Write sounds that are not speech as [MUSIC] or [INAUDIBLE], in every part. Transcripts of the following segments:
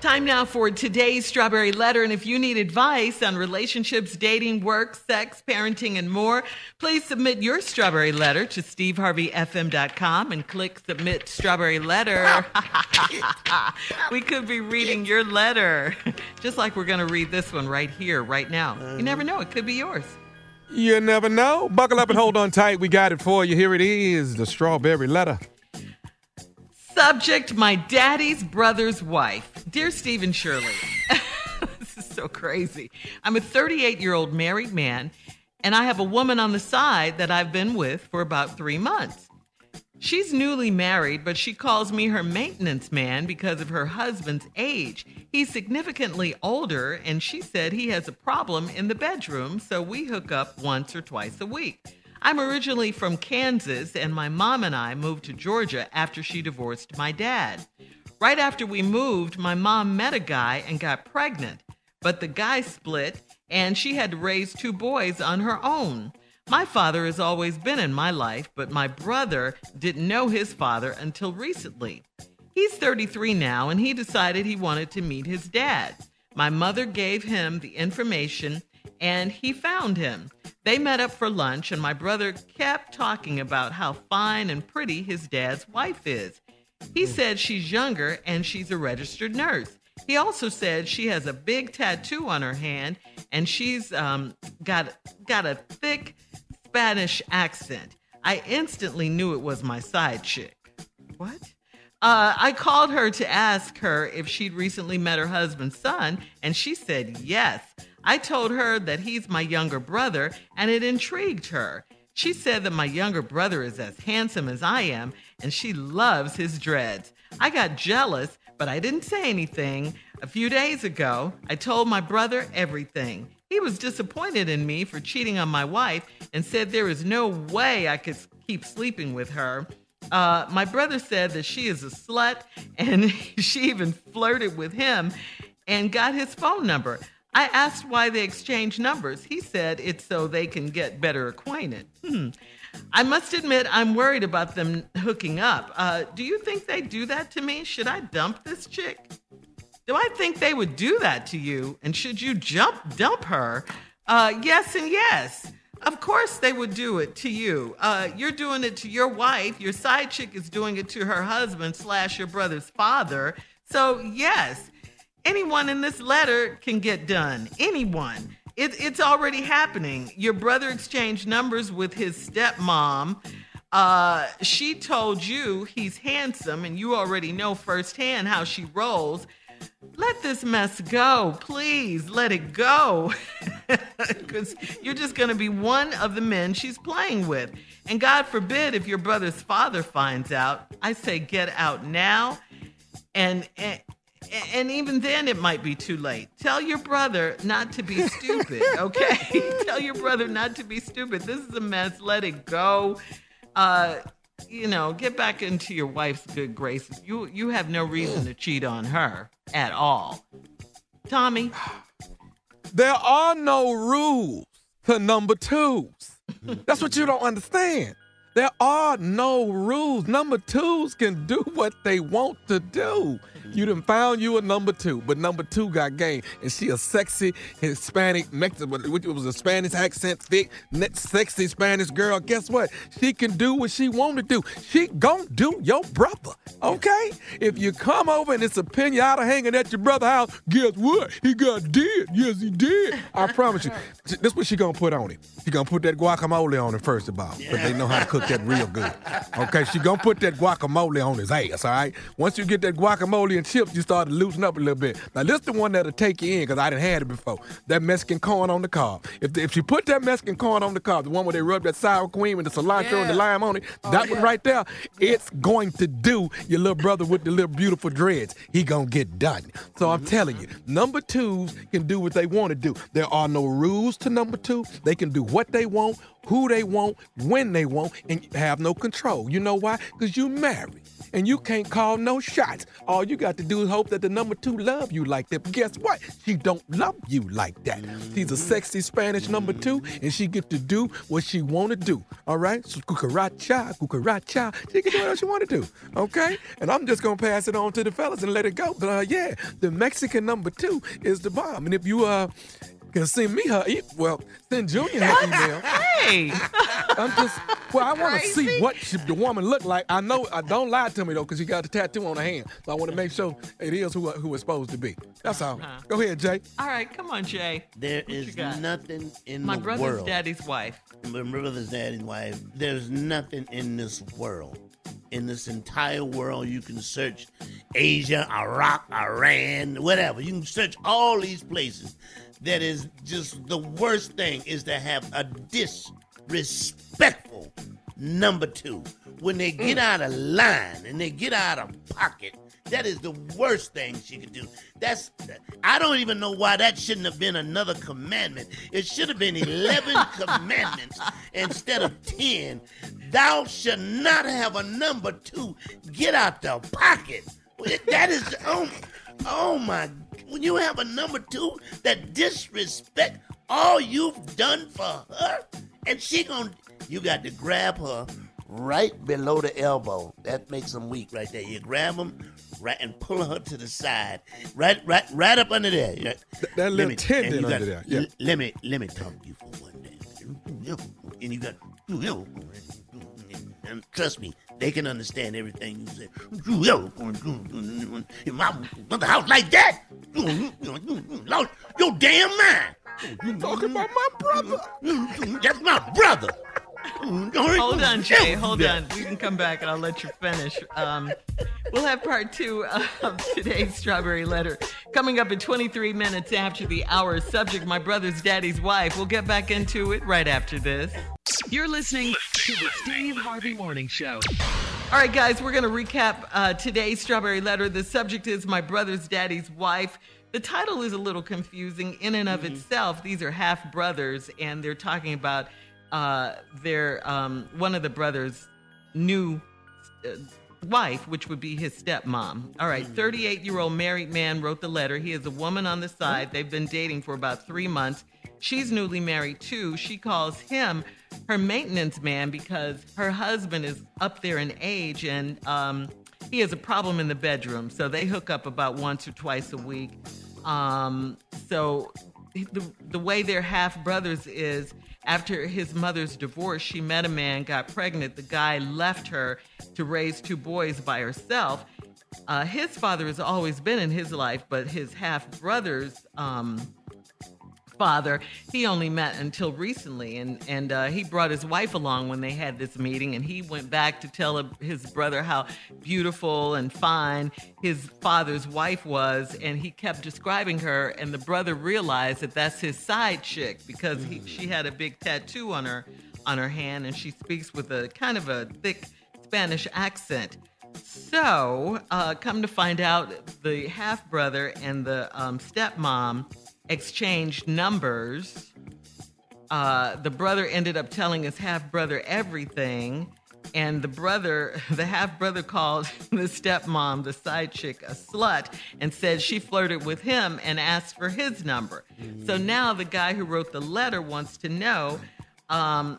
Time now for today's Strawberry Letter. And if you need advice on relationships, dating, work, sex, parenting, and more, please submit your Strawberry Letter to steveharveyfm.com and click Submit Strawberry Letter. [LAUGHS] we could be reading your letter, [LAUGHS] just like we're going to read this one right here, right now. You never know, it could be yours. You never know. Buckle up and hold on tight. We got it for you. Here it is the Strawberry Letter. Subject My daddy's brother's wife. Dear Stephen Shirley, [LAUGHS] this is so crazy. I'm a 38 year old married man, and I have a woman on the side that I've been with for about three months. She's newly married, but she calls me her maintenance man because of her husband's age. He's significantly older, and she said he has a problem in the bedroom, so we hook up once or twice a week. I'm originally from Kansas, and my mom and I moved to Georgia after she divorced my dad. Right after we moved, my mom met a guy and got pregnant, but the guy split, and she had to raise two boys on her own. My father has always been in my life, but my brother didn't know his father until recently. He's 33 now, and he decided he wanted to meet his dad. My mother gave him the information, and he found him. They met up for lunch, and my brother kept talking about how fine and pretty his dad's wife is. He said she's younger and she's a registered nurse. He also said she has a big tattoo on her hand and she's um, got got a thick Spanish accent. I instantly knew it was my side chick. What? Uh, I called her to ask her if she'd recently met her husband's son, and she said yes. I told her that he's my younger brother, and it intrigued her. She said that my younger brother is as handsome as I am, and she loves his dreads. I got jealous, but I didn't say anything. A few days ago, I told my brother everything. He was disappointed in me for cheating on my wife and said there is no way I could keep sleeping with her. Uh, my brother said that she is a slut and [LAUGHS] she even flirted with him and got his phone number. I asked why they exchange numbers. He said it's so they can get better acquainted. Hmm. I must admit, I'm worried about them hooking up. Uh, do you think they do that to me? Should I dump this chick? Do I think they would do that to you? And should you jump dump her? Uh, yes and yes. Of course they would do it to you. Uh, you're doing it to your wife. Your side chick is doing it to her husband slash your brother's father. So yes, anyone in this letter can get done. Anyone. It, it's already happening. Your brother exchanged numbers with his stepmom. Uh, she told you he's handsome, and you already know firsthand how she rolls. Let this mess go, please. Let it go. [LAUGHS] Because you're just going to be one of the men she's playing with. And God forbid if your brother's father finds out, I say get out now. And, and and even then it might be too late. Tell your brother not to be stupid, [LAUGHS] okay? [LAUGHS] Tell your brother not to be stupid. This is a mess. Let it go. Uh, you know, get back into your wife's good graces. You you have no reason to cheat on her at all. Tommy, there are no rules to number twos. That's what you don't understand. There are no rules. Number twos can do what they want to do. You done found you a number two, but number two got game, and she a sexy Hispanic Mexican, which was a Spanish accent, thick, sexy Spanish girl. Guess what? She can do what she want to do. She gon' do your brother, okay? If you come over and it's a pinata hanging at your brother's house, guess what? He got dead. Yes, he did. I promise you. This what she gonna put on it. She gonna put that guacamole on it first of all, but they know how to cook that real good. Okay, she gonna put that guacamole on his ass. All right. Once you get that guacamole and chips, you started loosening up a little bit. Now, this the one that'll take you in because I didn't had it before. That Mexican corn on the cob. If, if she put that Mexican corn on the cob, the one where they rub that sour cream and the cilantro yeah. and the lime on it, oh, that yeah. one right there, it's going to do your little brother with the little beautiful dreads. He gonna get done. So mm-hmm. I'm telling you, number twos can do what they want to do. There are no rules to number two. They can do what they want who they want, when they want, and have no control. You know why? Because you married and you can't call no shots. All you got to do is hope that the number two love you like that. But guess what? She don't love you like that. She's a sexy Spanish number two, and she get to do what she want to do. All right? So cucaracha, cucaracha. She can do what she want to do. Okay? And I'm just gonna pass it on to the fellas and let it go. But uh, yeah, the Mexican number two is the bomb. And if you uh can send me her e- well, send Junior her email. Hey, [LAUGHS] I'm just well, I want to see what she, the woman look like. I know. I don't lie to me though, because she got the tattoo on her hand. So I want to make sure it is who who it's supposed to be. That's all. Uh-huh. Go ahead, Jay. all right, come on, Jay. There you is got? nothing in this. My the brother's world. daddy's wife. My brother's daddy's wife. There's nothing in this world, in this entire world. You can search Asia, Iraq, Iran, whatever. You can search all these places. That is just the worst thing is to have a disrespectful number two. When they get mm. out of line and they get out of pocket, that is the worst thing she could do. That's I don't even know why that shouldn't have been another commandment. It should have been 11 [LAUGHS] commandments instead of 10. Thou shalt not have a number 2 get out the pocket. That is oh, oh my when you have a number 2 that disrespect all you've done for her and she gon' you got to grab her right below the elbow. That makes them weak right there. You grab them right and pull her to the side, right, right, right up under there. Yeah. that little me- tendon under there, yeah. l- Let me let me talk to you for one day. And you got and trust me, they can understand everything you say. In my mother house like that? Lost your damn mind. Talking about my brother. That's my brother. Hold on, Jay. Hold on. We can come back and I'll let you finish. Um, we'll have part two of today's Strawberry Letter coming up in 23 minutes after the hour. Subject My Brother's Daddy's Wife. We'll get back into it right after this. You're listening to the Steve Harvey Morning Show. All right, guys, we're going to recap uh, today's Strawberry Letter. The subject is My Brother's Daddy's Wife. The title is a little confusing in and of itself. These are half brothers, and they're talking about uh, their um, one of the brothers' new uh, wife, which would be his stepmom. All right, 38 year old married man wrote the letter. He is a woman on the side. They've been dating for about three months. She's newly married too. She calls him her maintenance man because her husband is up there in age and um, he has a problem in the bedroom. So they hook up about once or twice a week. Um, so the, the way they're half brothers is after his mother's divorce, she met a man, got pregnant. The guy left her to raise two boys by herself. Uh, his father has always been in his life, but his half brother's um, father he only met until recently and and uh, he brought his wife along when they had this meeting and he went back to tell his brother how beautiful and fine his father's wife was and he kept describing her and the brother realized that that's his side chick because he, she had a big tattoo on her on her hand and she speaks with a kind of a thick spanish accent. So, uh, come to find out, the half brother and the um, stepmom exchanged numbers. Uh, the brother ended up telling his half brother everything, and the brother, [LAUGHS] the half brother, called [LAUGHS] the stepmom, the side chick, a slut, and said she flirted with him and asked for his number. So now the guy who wrote the letter wants to know um,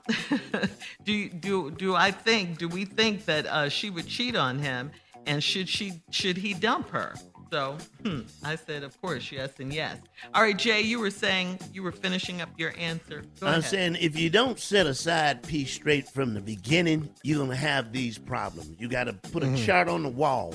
[LAUGHS] do do do I think do we think that uh, she would cheat on him and should she should he dump her? So hmm, I said, of course, yes and yes. All right, Jay, you were saying you were finishing up your answer. Go I'm ahead. saying if you don't set aside peace straight from the beginning, you're gonna have these problems. You gotta put a chart on the wall,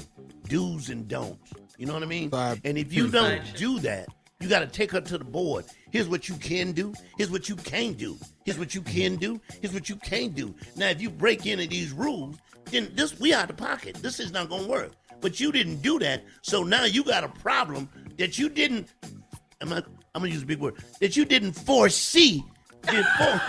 do's and don'ts. You know what I mean? Side and if you don't Side do that, you gotta take her to the board. Here's what you can do. Here's what you can't do. Here's what you can do. Here's what you can't do. Now, if you break any of these rules, then this we out of pocket. This is not gonna work. But you didn't do that, so now you got a problem that you didn't. I'm, not, I'm gonna use a big word that you didn't foresee before.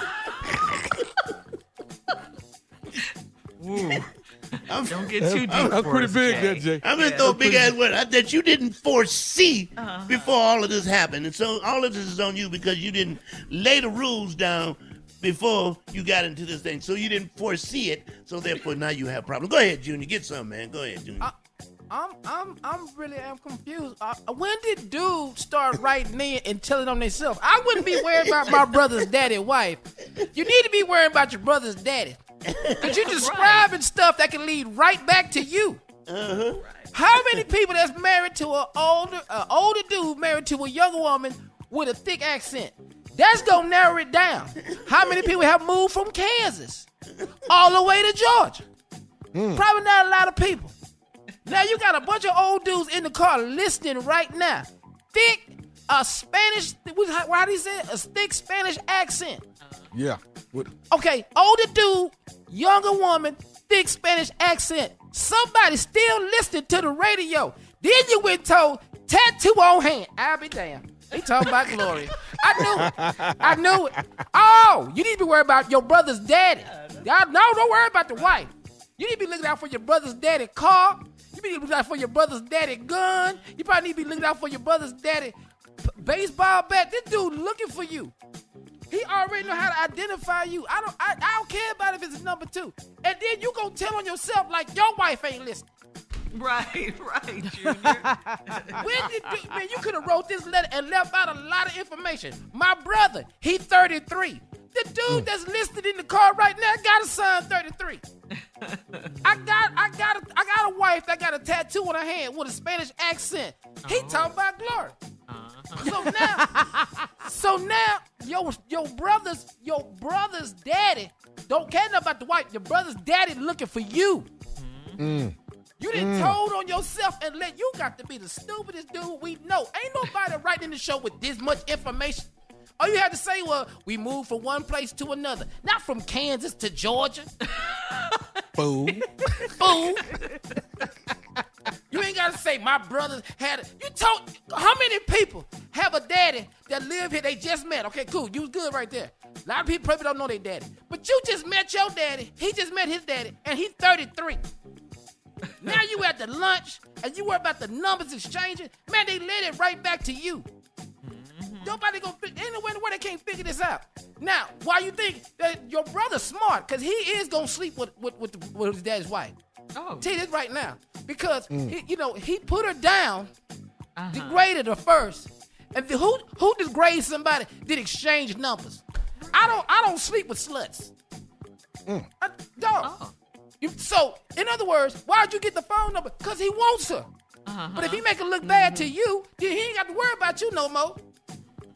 I'm, don't get too deep. That's for pretty us, big, Jay. there, Jay. I'm gonna Yeah. throw a big ass word that you didn't foresee Uh-huh. before all of this happened, and so all of this is on you because you didn't lay the rules down before you got into this thing. So you didn't foresee it. So therefore now you have problems. Go ahead, Junior. Get some, man. Go ahead, Junior. I, I'm I'm I'm really am confused. Uh, when did dudes start writing in and telling on themselves? I wouldn't be worried about my brother's daddy wife. You need to be worried about your brother's daddy. Cause you're [LAUGHS] describing stuff that can lead right back to you. Uh-huh. How many people that's married to an older an older dude married to a younger woman with a thick accent? That's gonna narrow it down. How many people have moved from Kansas all the way to Georgia? Probably not a lot of people. Now you got a bunch of old dudes in the car listening right now. Thick, a Spanish, what- do you say it? A thick Spanish accent. Yeah. With, Okay, older dude, younger woman, thick Spanish accent. Somebody still listening to the radio. Then you went told tattoo on hand. I'll be damned. They talking about Gloria. I knew it. I knew it. Oh, you need to be worried about your brother's daddy. Y'all, no, don't worry about the wife. You need to be looking out for your brother's daddy car. You need to be looking out for your brother's daddy gun. You probably need to be looking out for your brother's daddy baseball bat. This dude looking for you. He already know how to identify you. I don't. I, I don't care about if it's number two. And then you gonna tell on yourself like your wife ain't listening. Right, [LAUGHS] right, Junior. [LAUGHS] [LAUGHS] When did you, man? You could have wrote this letter and left out a lot of information. My brother, he 33. The dude mm. that's listed in the car right now got a son 33. I got, I got, a, I got a wife that got a tattoo on her hand with a Spanish accent. He oh. talking about Gloria. Uh-huh. So now, so now, your your brother's your brother's daddy don't care nothing about the wife. Your brother's daddy looking for you. Mm. You didn't mm. told on yourself and let you got to be the stupidest dude we know. Ain't nobody writing the show with this much information. All you had to say was we moved from one place to another, not from Kansas to Georgia. Fool. [LAUGHS] Fool. you ain't gotta say my brother had. A, you told how many people have a daddy that live here? They just met. Okay, cool. You was good right there. A lot of people probably don't know their daddy, but you just met your daddy. He just met his daddy, and he's 33. now you at the lunch and you worry about the numbers exchanging. Man, they let it right back to you. Nobody gonna fi- ain't no way in the world they can't figure this out. Now, why you think that your brother's smart? Cause he is gonna sleep with with, with, the, with his dad's wife. Oh, Tell you this right now, because he, you know he put her down, uh-huh. degraded her first, and the, who who degrades somebody did exchange numbers. I don't I don't sleep with sluts. I don't. Oh. You, so in other words, why'd you get the phone number? Cause he wants her. Uh-huh. But if he make it look bad to you, then he ain't got to worry about you no more.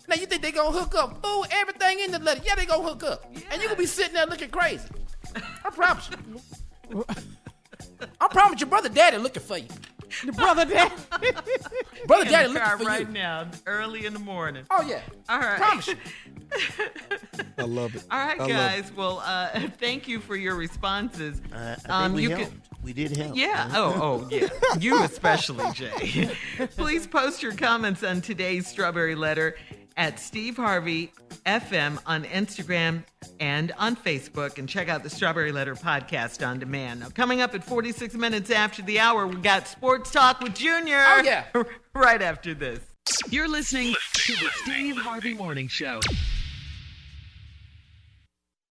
Now you think they gonna hook up? Fool, everything in the letter. Yeah, they gonna hook up. And you gonna be sitting there looking crazy. I promise you. I promise your brother daddy looking for you. Your brother [LAUGHS] daddy. Brother in daddy the looking car for right you. now, early in the morning. Oh yeah. All right. Promise you. I love it. All right, I guys. Well, uh, [LAUGHS] thank you for your responses. Uh, I think Um, we you helped. can- we did help. Yeah. Oh, oh, yeah. You especially, Jay. [LAUGHS] Please post your comments on today's Strawberry Letter at Steve Harvey FM on Instagram and on Facebook, and check out the Strawberry Letter podcast on demand. Now, coming up at 46 minutes after the hour, we got Sports Talk with Junior. Oh, yeah. [LAUGHS] right after this. You're listening to the Steve Harvey Morning Show.